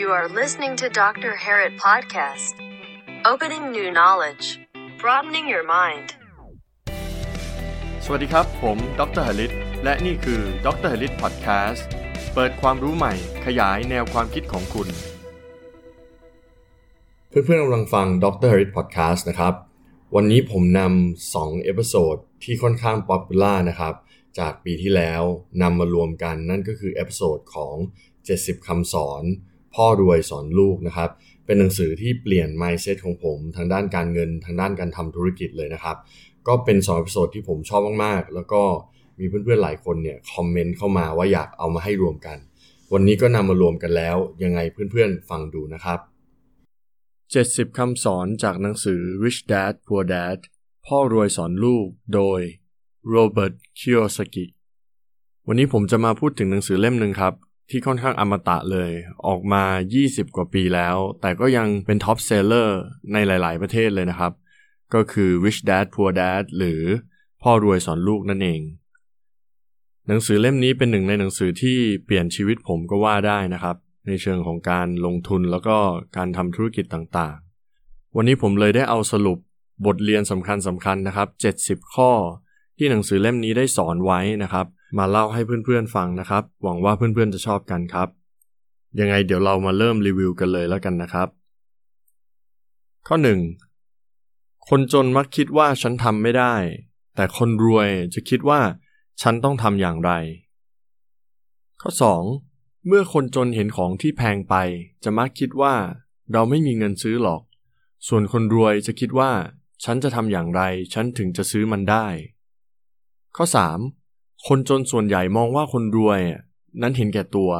You are listening to Dr. Harit Podcast. Opening new knowledge, broadening your mind. สวัสดีครับ ผม Dr. Harit และนี่คือ Dr. Harit พอดแคสต์เปิดความรู้ใหม่ ขยายแนวความคิดของคุณ เพื่อนๆกำลังฟัง Dr. Harit พอดแคสต์นะครับ วันนี้ผมนำ2 episode ที่ค่อนข้าง popular นะครับ จากปีที่แล้วนำมารวมกันนั่นก็คือ episode ของ 70คำสอน พ่อรวยสอนลูกนะครับ เป็นหนังสือที่เปลี่ยน mindset ของผม ทางด้านการเงินทางด้านการทำธุรกิจเลยนะครับ ก็เป็น2 episode ที่ผมชอบมากๆ แล้วก็มีเพื่อนๆหลายคนเนี่ยคอมเมนต์เข้ามาว่าอยากเอามาให้รวมกัน วันนี้ก็นำมารวมกันแล้ว ยังไงเพื่อนๆฟังดูนะครับ 70 คำสอนจากหนังสือ Rich Dad Poor Dad พ่อรวยสอนลูกโดย Robert Kiyosaki วันนี้ผมจะมาพูดถึงหนังสือเล่มหนึ่งครับ ที่ค่อนข้างอมตะเลย ออกมา 20 กว่าปีแล้ว แต่ก็ยังเป็น top seller ในหลาย ๆ ประเทศเลยนะครับ ก็คือ Rich Dad Poor Dad หรือพ่อรวยสอนลูกนั่นเอง หนังสือเล่มนี้เป็นหนึ่งในหนังสือที่เปลี่ยนชีวิตผมก็ว่าได้นะครับ ในเชิงของการลงทุนแล้วก็การทำธุรกิจต่างๆ วันนี้ผมเลยได้เอาสรุปบทเรียนสำคัญสำคัญนะครับ 70 ข้อที่หนังสือเล่มนี้ได้สอนไว้นะครับ มาเล่าให้เพื่อนๆฟังนะครับ หวังว่าเพื่อนๆจะชอบกันครับ ยังไงเดี๋ยวเรามาเริ่มรีวิวกันเลยแล้วกันนะครับ ข้อ 1. คนจนมักคิดว่าฉันทำไม่ได้ แต่คนรวยจะคิดว่าฉันต้องทำอย่างไร ข้อ 2. เมื่อคนจนเห็นของที่แพงไป จะมักคิดว่า เราไม่มีเงินซื้อหรอก ส่วนคนรวยจะคิดว่า ฉันจะทำอย่างไร ฉันถึงจะซื้อมันได้ ข้อ 3. คนจนส่วนใหญ่มองว่าคนรวยนั้นเห็นแก่ตัว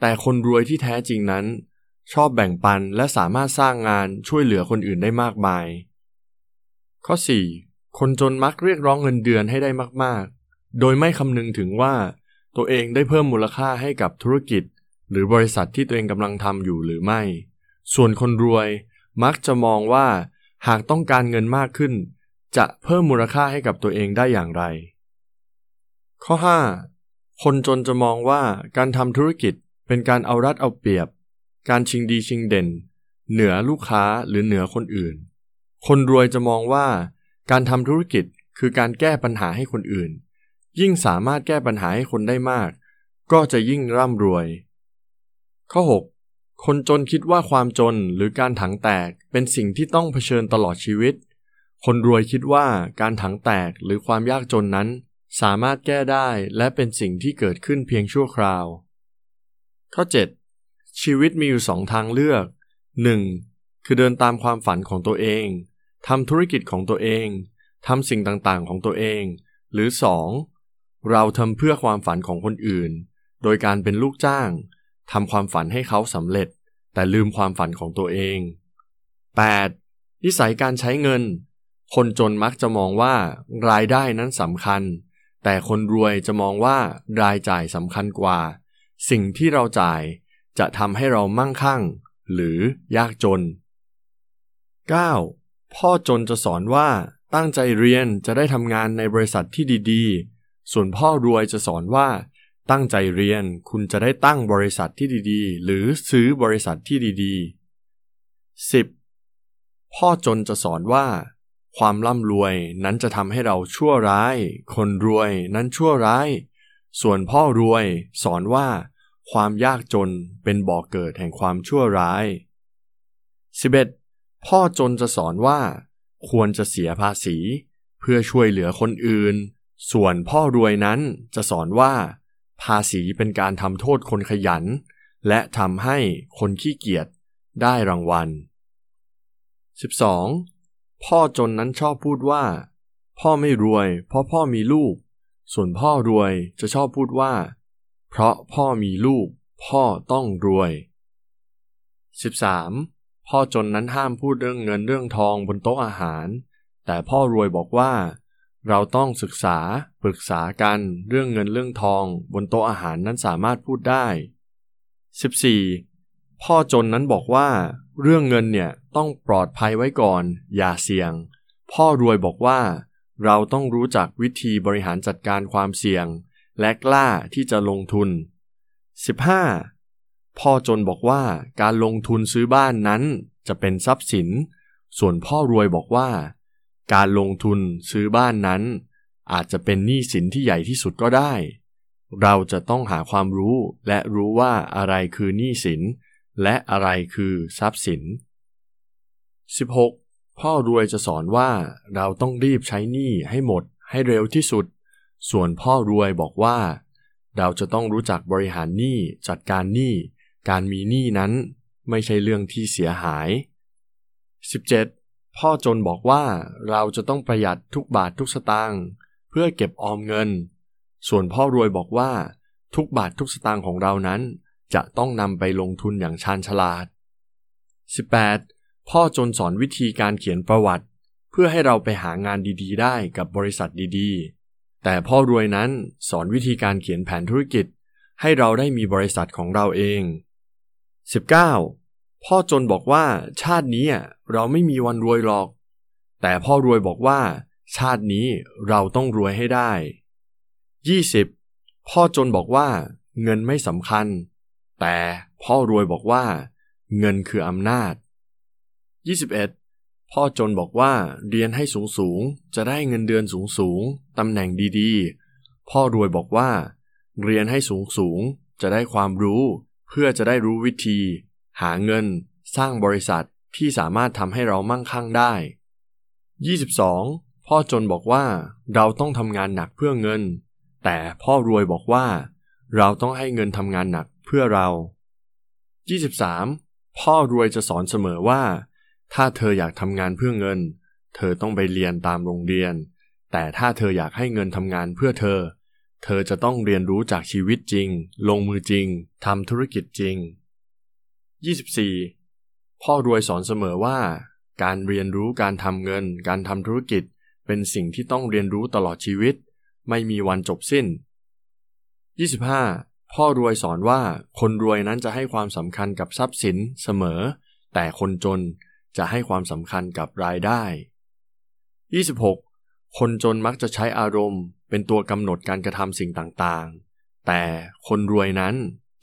แต่คนรวยที่แท้จริงนั้น ชอบแบ่งปันและสามารถสร้างงานช่วยเหลือคนอื่นได้มากมาย ข้อ 4. คนจนมักเรียกร้องเงินเดือนให้ได้มากๆ โดยไม่คำนึงถึงว่าตัวเองได้เพิ่มมูลค่าให้กับธุรกิจ หรือบริษัทที่ตัวเองกำลังทำอยู่หรือไม่ ส่วนคนรวยมักจะมองว่าหากต้องการเงินมากขึ้น จะเพิ่มมูลค่าให้กับตัวเองได้อย่างไร ข้อ 5. คนจนจะมองว่าการทำธุรกิจเป็นการเอารัดเอาเปรียบ การชิงดีชิงเด่น เหนือลูกค้าหรือเหนือคนอื่น คนรวยจะมองว่า การทำธุรกิจคือการแก้ปัญหาให้คนอื่น ยิ่งสามารถแก้ปัญหาให้คนได้มาก ก็จะยิ่งร่ำรวย ข้อ 6. คนจนคิดว่าความจนหรือการถังแตกเป็นสิ่งที่ต้องเผชิญตลอดชีวิต คนรวยคิดว่าการถังแตกหรือความยากจนนั้น สามารถแก้ได้และเป็นสิ่งที่เกิดขึ้นเพียงชั่วคราว ข้อ 7. ชีวิตมีอยู่สองทางเลือก 1. คือเดินตามความฝันของตัวเองทำธุรกิจของตัวเองทำสิ่งต่างๆของตัวเอง หรือ 2. เราทำเพื่อความฝันของคนอื่น โดยการเป็นลูกจ้างทำความฝันให้เขาสำเร็จ แต่ลืมความฝันของตัวเอง 8. นิสัยการใช้เงิน คนจนมักจะมองว่ารายได้นั้นสำคัญ แต่คนรวยจะมองว่ารายจ่ายสำคัญกว่า สิ่งที่เราจ่ายจะทำให้เรามั่งคั่ง หรือยากจน 9. พ่อจนจะสอนว่าตั้งใจเรียนจะได้ทำงานในบริษัทที่ดีๆ ส่วนพ่อรวยจะสอนว่า ตั้งใจเรียนคุณจะได้ตั้งบริษัทที่ดีๆ หรือซื้อบริษัทที่ดีๆ 10. พ่อจนจะสอนว่า ความร่ำรวยนั้นจะทำให้เราชั่วร้าย คนรวยนั้นชั่วร้าย ส่วนพ่อรวยสอนว่า ความยากจนเป็นบ่อกเกิดแห่งความชั่วร้าย 11. พ่อจนจะสอนว่า ควรจะเสียภาษี เพื่อช่วยเหลือคนอื่น ส่วนพ่อรวยนั้นจะสอนว่า ภาษีเป็นการทำโทษคนขยัน และทำให้คนขี้เกียจได้รางวัล 12. พ่อจนนั้นชอบพูดว่า พ่อไม่รวย เพราะพ่อมีลูก ส่วนพ่อรวยจะชอบพูดว่า เพราะพ่อมีลูก พ่อต้องรวย 13. พ่อจนนั้นห้ามพูดเรื่องเงินเรื่องทองบนโต๊ะอาหาร แต่พ่อรวยบอกว่า เราต้องศึกษาปรึกษากันเรื่องเงินเรื่องทองบนโต๊ะอาหารนั้นสามารถพูดได้ 14. พ่อจนนั้นบอกว่า เรื่องเงินเนี่ยต้องปลอดภัยไว้ก่อน อย่าเสี่ยง พ่อรวยบอกว่า เราต้องรู้จักวิธีบริหารจัดการความเสี่ยง และกล้าที่จะลงทุน 15. พ่อจนบอกว่าการลงทุนซื้อบ้านนั้นจะเป็นทรัพย์สิน ส่วนพ่อรวยบอกว่า การลงทุนซื้อบ้านนั้น อาจจะเป็นหนี้สินที่ใหญ่ที่สุดก็ได้ เราจะต้องหาความรู้และรู้ว่าอะไรคือหนี้สิน และอะไรคือทรัพย์สิน 16. พ่อรวยจะสอนว่าเราต้องรีบใช้หนี้ให้หมดให้เร็วที่สุด ส่วนพ่อรวยบอกว่า เราจะต้องรู้จักบริหารหนี้จัดการหนี้การมีหนี้นั้นไม่ใช่เรื่องที่เสียหาย 17. พ่อจนบอกว่าเราจะต้องประหยัดทุกบาททุกสตางค์เพื่อเก็บออมเงิน ส่วนพ่อรวยบอกว่า ทุกบาททุกสตางค์ของเรานั้น จะต้องนำไปลงทุนอย่างชาญฉลาด 18. พ่อจนสอนวิธีการเขียนประวัติ เพื่อให้เราไปหางานดีๆ ได้กับบริษัทดีๆ แต่พ่อรวยนั้นสอนวิธีการเขียนแผนธุรกิจ ให้เราได้มีบริษัทของเราเอง 19. พ่อจนบอกว่าชาตินี้เราไม่มีวันรวยหรอก แต่พ่อรวยบอกว่า ชาตินี้เราต้องรวยให้ได้ 20. พ่อจนบอกว่า เงินไม่สำคัญ แต่พ่อรวยบอกว่า เงินคืออำนาจ 21. พ่อจนบอกว่า เรียนให้สูงสูงจะได้เงินเดือนสูงสูงตำแหน่งดีๆ พ่อรวยบอกว่า เรียนให้สูงสูงจะได้ความรู้ เพื่อจะได้รู้วิธี หาเงิน สร้างบริษัทที่สามารถทำให้เรามั่งคั่งได้ 22. พ่อจนบอกว่า เราต้องทำงานหนักเพื่อเงิน แต่พ่อรวยบอกว่า เราต้องให้เงินทำงานหนัก เพื่อเรา 23. พ่อรวยจะสอนเสมอว่า ถ้าเธออยากทำงานเพื่อเงิน เธอต้องไปเรียนตามโรงเรียน แต่ถ้าเธออยากให้เงินทำงานเพื่อเธอ เธอจะต้องเรียนรู้จากชีวิตจริง ลงมือจริงทำธุรกิจจริง 24. พ่อรวยสอนเสมอว่า การเรียนรู้การทำเงิน การทำธุรกิจ เป็นสิ่งที่ต้องเรียนรู้ตลอดชีวิต ไม่มีวันจบสิ้น 25. พ่อรวยสอนว่าคนรวยนั้นจะให้ความสำคัญกับทรัพย์สินเสมอ แต่คนจนจะให้ความสำคัญกับรายได้ 26. คนจนมักจะใช้อารมณ์ เป็นตัวกำหนดการกระทำสิ่งต่างๆ แต่คนรวยนั้น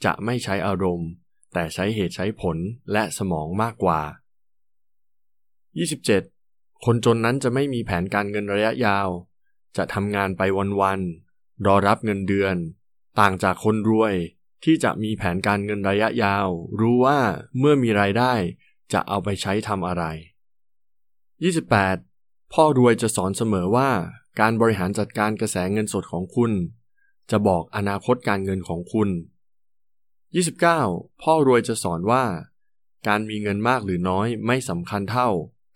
จะไม่ใช้อารมณ์ แต่ใช้เหตุใช้ผลและสมองมากกว่า 27. คนจนนั้นจะไม่มีแผนการเงินระยะยาว จะทำงานไปวันๆรอรับเงินเดือน ต่างจากคนรวยที่จะมีแผนการเงินระยะยาว รู้ว่าเมื่อมีรายได้จะเอาไปใช้ทำอะไร 28. พ่อรวยจะสอนเสมอว่า การบริหารจัดการกระแสเงินสดของคุณ จะบอกอนาคตการเงินของคุณ 29. พ่อรวยจะสอนว่า การมีเงินมากหรือน้อยไม่สำคัญเท่า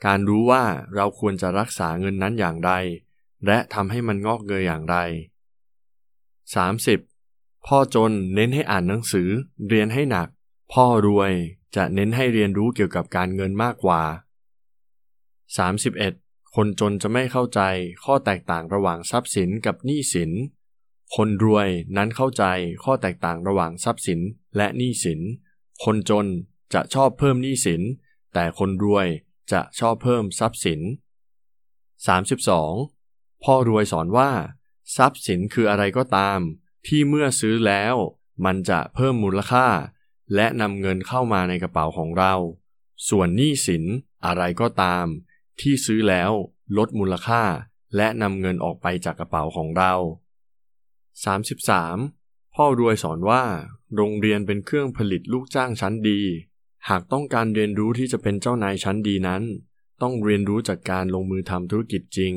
การรู้ว่าเราควรจะรักษาเงินนั้นอย่างไร และทำให้มันงอกเงยอย่างไร 30. พ่อจนเน้นให้อ่านหนังสือ เรียนให้หนัก พ่อรวยจะเน้นให้เรียนรู้เกี่ยวกับการเงินมากกว่า 31. คนจนจะไม่เข้าใจข้อแตกต่างระหว่างทรัพย์สินกับหนี้สิน คนรวยนั้นเข้าใจข้อแตกต่างระหว่างทรัพย์สินและหนี้สิน คนจนจะชอบเพิ่มหนี้สิน แต่คนรวยจะชอบเพิ่มทรัพย์สิน 32. พ่อรวยสอนว่า ทรัพย์สินคืออะไรก็ตาม ที่เมื่อซื้อแล้ว มันจะเพิ่มมูลค่า และนำเงินเข้ามาในกระเป๋าของเรา ส่วนหนี้สินอะไรก็ตาม ที่ซื้อแล้วลดมูลค่า และนำเงินออกไปจากกระเป๋าของเรา 33. พ่อรวยสอนว่า โรงเรียนเป็นเครื่องผลิตลูกจ้างชั้นดี หากต้องการเรียนรู้ที่จะเป็นเจ้านายชั้นดีนั้น ต้องเรียนรู้จากการลงมือทำธุรกิจจริง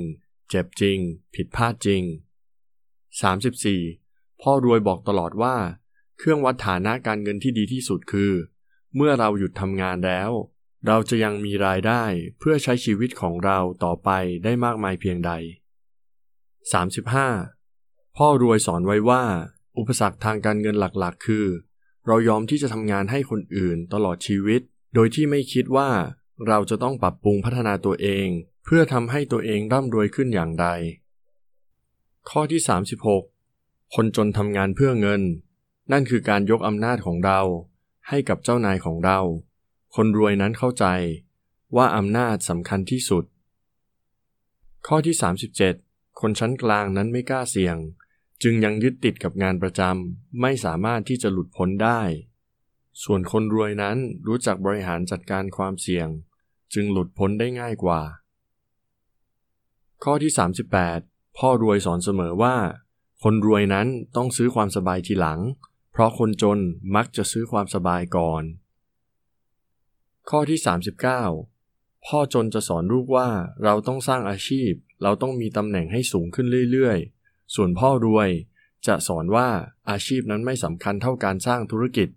เจ็บจริง ผิดพลาดจริง 34. พ่อรวยบอกตลอดว่า เครื่องวัดฐานะการเงินที่ดีที่สุดคือ เมื่อเราหยุดทำงานแล้ว เราจะยังมีรายได้เพื่อใช้ชีวิตของเราต่อไปได้มากมายเพียงใด 35. พ่อรวยสอนไว้ว่า อุปสรรคทางการเงินหลักๆ คือ เรายอมที่จะทำงานให้คนอื่นตลอดชีวิต โดยที่ไม่คิดว่า เราจะต้องปรับปรุงพัฒนาตัวเอง เพื่อทำให้ตัวเองร่ำรวยขึ้นอย่างไรข้อที่ 36 คนจนทำงานเพื่อเงิน นั่นคือการยกอำนาจของเรา ให้กับเจ้านายของเรา คนรวยนั้นเข้าใจ ว่าอำนาจสำคัญที่สุด ข้อที่ 37 คนชั้นกลางนั้นไม่กล้าเสี่ยง จึงยังยึดติดกับงานประจำไม่สามารถที่จะหลุดพ้นได้ ส่วนคนรวยนั้นรู้จักบริหารจัดการความเสี่ยง จึงหลุดพ้นได้ง่ายกว่า ข้อที่ 38 พ่อรวยสอนเสมอว่า คนรวยนั้นต้องซื้อความสบายทีหลัง เพราะคนจนมักจะซื้อความสบายก่อน ข้อที่ 39 พ่อจนจะสอนลูกว่าเราต้องสร้างอาชีพ เราต้องมีตำแหน่งให้สูงขึ้นเรื่อยๆ ส่วนพ่อรวยจะสอนว่าอาชีพนั้นไม่สำคัญเท่าการสร้างธุรกิจ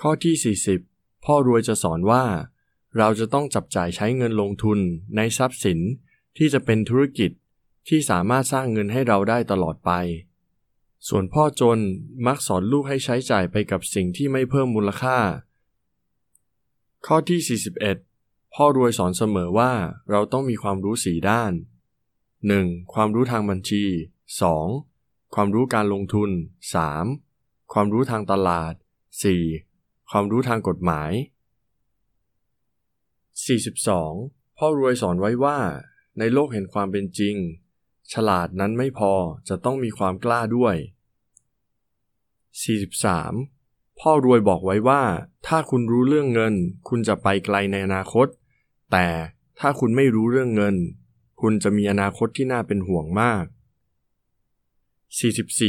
ข้อที่ 40 พ่อรวยจะสอนว่า เราจะต้องจับจ่ายใช้เงินลงทุนในทรัพย์สินที่จะเป็นธุรกิจ ที่สามารถสร้างเงินให้เราได้ตลอดไป ส่วนพ่อจนมักสอนลูกให้ใช้จ่ายไปกับสิ่งที่ไม่เพิ่มมูลค่า ข้อที่ 41 พ่อรวยสอนเสมอว่าเราต้องมีความรู้สีด้าน 1. ความรู้ทางบัญชี 2. ความรู้การลงทุน 3. ความรู้ทางตลาด 4. ความรู้ทางกฎหมาย 42. พ่อรวยสอนไว้ว่า ในโลกแห่งความเป็นจริง ฉลาดนั้นไม่พอจะต้องมีความกล้าด้วย 43. พ่อรวยบอกไว้ว่า ถ้าคุณรู้เรื่องเงิน คุณจะไปไกลในอนาคต แต่ถ้าคุณไม่รู้เรื่องเงิน คุณจะมีอนาคตที่น่าเป็นห่วงมาก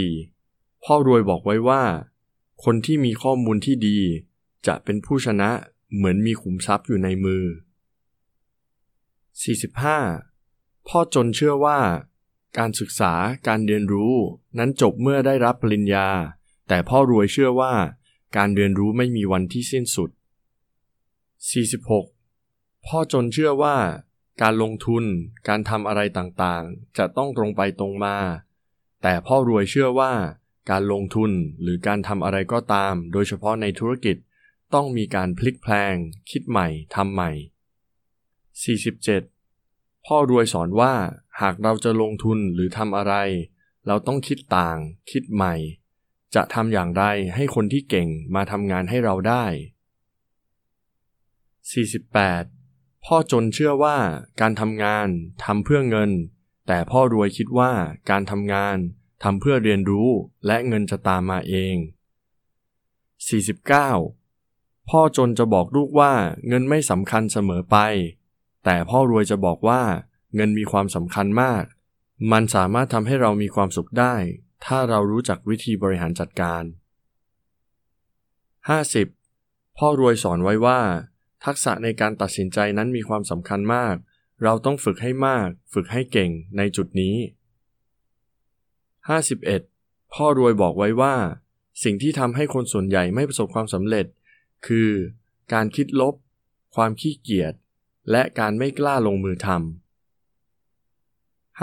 44. พ่อรวยบอกไว้ว่า คนที่มีข้อมูลที่ดี จะเป็นผู้ชนะเหมือนมีขุมทรัพย์อยู่ในมือ 45. พ่อจนเชื่อว่า การศึกษาการเรียนรู้ นั้นจบเมื่อได้รับปริญญา แต่พ่อรวยเชื่อว่า การเรียนรู้ไม่มีวันที่สิ้นสุด 46. พ่อจนเชื่อว่า การลงทุน การทำอะไรต่างๆ จะต้องตรงไปตรงมา แต่พ่อรวยเชื่อว่า การลงทุนหรือการทำอะไรก็ตาม โดยเฉพาะในธุรกิจ ต้องมีการพลิกแพลง คิดใหม่ทำใหม่ 47. พ่อรวยสอนว่าหากเราจะลงทุนหรือทำอะไร เราต้องคิดต่าง คิดใหม่ จะทำอย่างไรให้คนที่เก่งมาทำงานให้เราได้ 48. พ่อจนเชื่อว่าการทำงานทำเพื่อเงิน แต่พ่อรวยคิดว่าการทำงานทำเพื่อเรียนรู้และเงินจะตามมาเอง 49. พ่อจนจะบอกลูกว่าเงินไม่สำคัญเสมอไป แต่พ่อรวยจะบอกว่าเงินมีความสำคัญมาก มันสามารถทำให้เรามีความสุขได้ ถ้าเรารู้จักวิธีบริหารจัดการ 50. พ่อรวยสอนไว้ว่า ทักษะในการตัดสินใจนั้นมีความสำคัญมาก เราต้องฝึกให้มาก ฝึกให้เก่งในจุดนี้ 51. พ่อรวยบอกไว้ว่า สิ่งที่ทำให้คนส่วนใหญ่ไม่ประสบความสำเร็จ คือ การคิดลบ ความขี้เกียจ และการไม่กล้าลงมือทำ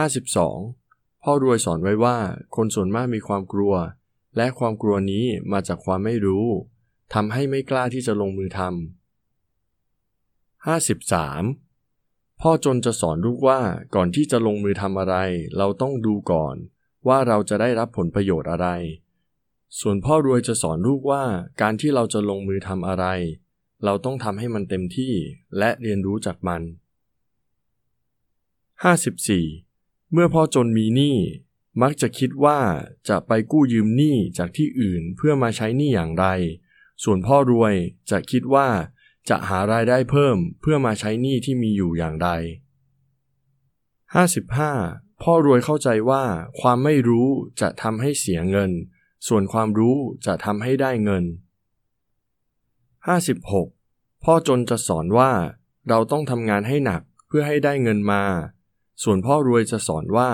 52. พ่อรวยสอนไว้ว่า คนส่วนมากมีความกลัว และความกลัวนี้มาจากความไม่รู้ทำให้ไม่กล้าที่จะลงมือทำ 53. พ่อจนจะสอนลูกว่าก่อนที่จะลงมือทำอะไร เราต้องดูก่อน ว่าเราจะได้รับผลประโยชน์อะไร ส่วนพ่อรวยจะสอนลูกว่าการที่เราจะลงมือทำอะไร เราต้องทำให้มันเต็มที่และเรียนรู้จากมัน 54. เมื่อพ่อจนมีหนี้มักจะคิดว่าจะไปกู้ยืมหนี้จากที่อื่นเพื่อมาใช้หนี้อย่างไร ส่วนพ่อรวยจะคิดว่าจะหารายได้เพิ่มเพื่อมาใช้หนี้ที่มีอยู่อย่างใด 55. พ่อรวยเข้าใจว่าความไม่รู้จะทำให้เสียเงิน ส่วนความรู้จะทำให้ได้เงิน 56. พ่อจนจะสอนว่า เราต้องทำงานให้หนักเพื่อให้ได้เงินมา ส่วนพ่อรวยจะสอนว่า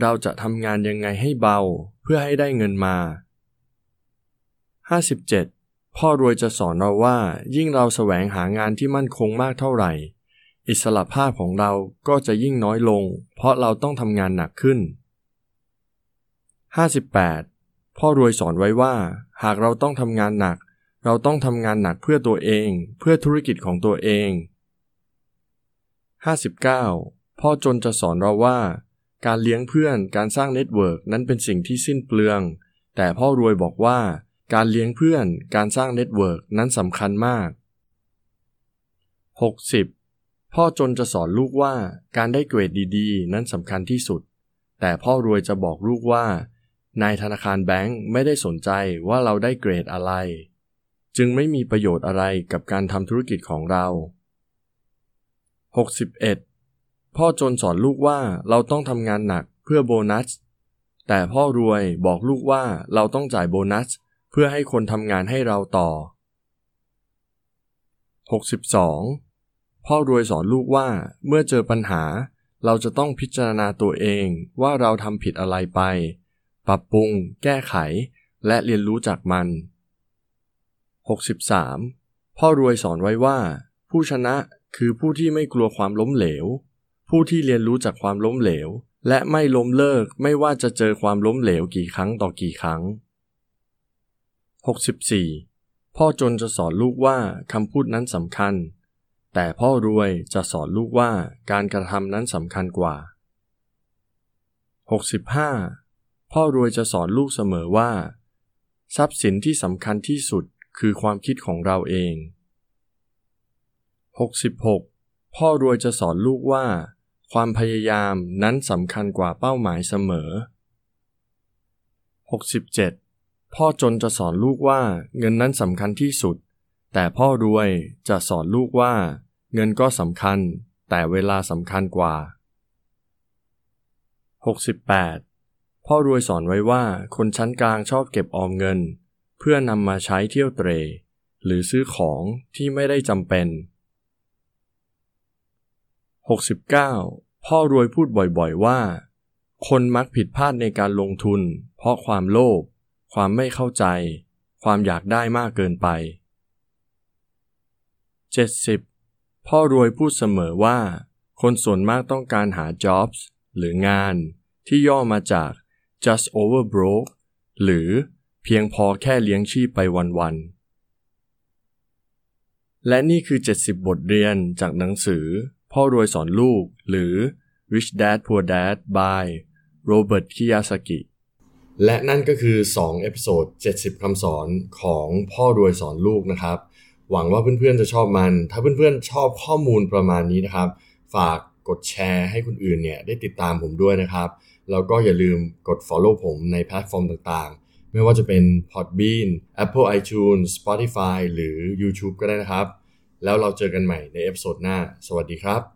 เราจะทำงานยังไงให้เบา เพื่อให้ได้เงินมา 57. พ่อรวยจะสอนเราว่า ยิ่งเราแสวงหางานที่มั่นคงมากเท่าไหร่ อิสระภาพของเราก็จะยิ่งน้อยลง เพราะเราต้องทำงานหนักขึ้น 58. พ่อรวยสอนไว้ว่า หากเราต้องทำงานหนัก เราต้องทำงานหนักเพื่อตัวเอง เพื่อธุรกิจของตัวเอง 59. พ่อจนจะสอนเราว่า การเลี้ยงเพื่อนการสร้าง network นั้นเป็นสิ่งที่สิ้นเปลือง แต่พ่อรวยบอกว่า การเลี้ยงเพื่อนการสร้าง network นั้นสำคัญมาก 60. พ่อจนจะสอนลูกว่าการได้เกรดดีๆ นั้นสำคัญที่สุด แต่พ่อรวยจะบอกลูกว่านายธนาคารแบงก์ไม่ได้สนใจว่าเราได้เกรดอะไร จึงไม่มีประโยชน์อะไรกับการทำธุรกิจของเรา 61. พ่อจนสอนลูกว่าเราต้องทำงานหนักเพื่อโบนัส แต่พ่อรวยบอกลูกว่าเราต้องจ่ายโบนัส เพื่อให้คนทำงานให้เราต่อ 62. พ่อรวยสอนลูกว่าเมื่อเจอปัญหา เราจะต้องพิจารณาตัวเองว่าเราทำผิดอะไรไป ปรับปรุง แก้ไข และเรียนรู้จากมัน 63. พ่อรวยสอนไว้ว่า ผู้ชนะคือผู้ที่ไม่กลัวความล้มเหลว ผู้ที่เรียนรู้จากความล้มเหลว และไม่ล้มเลิกไม่ว่าจะเจอความล้มเหลวกี่ครั้งต่อกี่ครั้ง 64. พ่อจนจะสอนลูกว่าคำพูดนั้นสำคัญ แต่พ่อรวยจะสอนลูกว่าการกระทำนั้นสำคัญกว่า 65. พ่อรวยจะสอนลูกเสมอว่า ทรัพย์สินที่สำคัญที่สุด คือความคิดของเราเอง 66. พ่อรวยจะสอนลูกว่า ความพยายามนั้นสำคัญกว่าเป้าหมายเสมอ 67. พ่อจนจะสอนลูกว่าเงินนั้นสำคัญที่สุด แต่พ่อรวยจะสอนลูกว่า เงินก็สำคัญ แต่เวลาสำคัญกว่า 68. พ่อรวยสอนไว้ว่าคนชั้นกลางชอบเก็บออมเงิน เพื่อนำมาใช้เที่ยวเตร หรือซื้อของที่ไม่ได้จำเป็น 69. พ่อรวยพูดบ่อยๆว่า คนมักผิดพลาดในการลงทุน เพราะความโลภความไม่เข้าใจ ความอยากได้มากเกินไป 70. พ่อรวยพูดเสมอว่า คนส่วนมากต้องการหา jobs หรืองานที่ย่อมาจาก just over broke หรือ เพียงพอแค่เลี้ยงชีพไปวันๆ และนี่คือ 70 บทเรียนจากหนังสือ พ่อรวยสอนลูก หรือ Rich Dad Poor Dad by Robert Kiyosaki และนั่นก็คือ 2 episode 70 คำสอนของพ่อรวยสอนลูกนะครับ หวังว่าเพื่อนๆจะชอบมัน ถ้าเพื่อนๆชอบข้อมูลประมาณนี้นะครับ ฝากกดแชร์ให้คนอื่นเนี่ยได้ติดตามผมด้วยนะครับ แล้วก็อย่าลืมกด follow ผมในแพลตฟอร์มต่างๆ ไม่ว่าจะเป็น Podbean Apple iTunes Spotify หรือ YouTube ก็ได้นะครับ แล้วเราเจอกันใหม่ในเอพิโซดหน้า สวัสดีครับ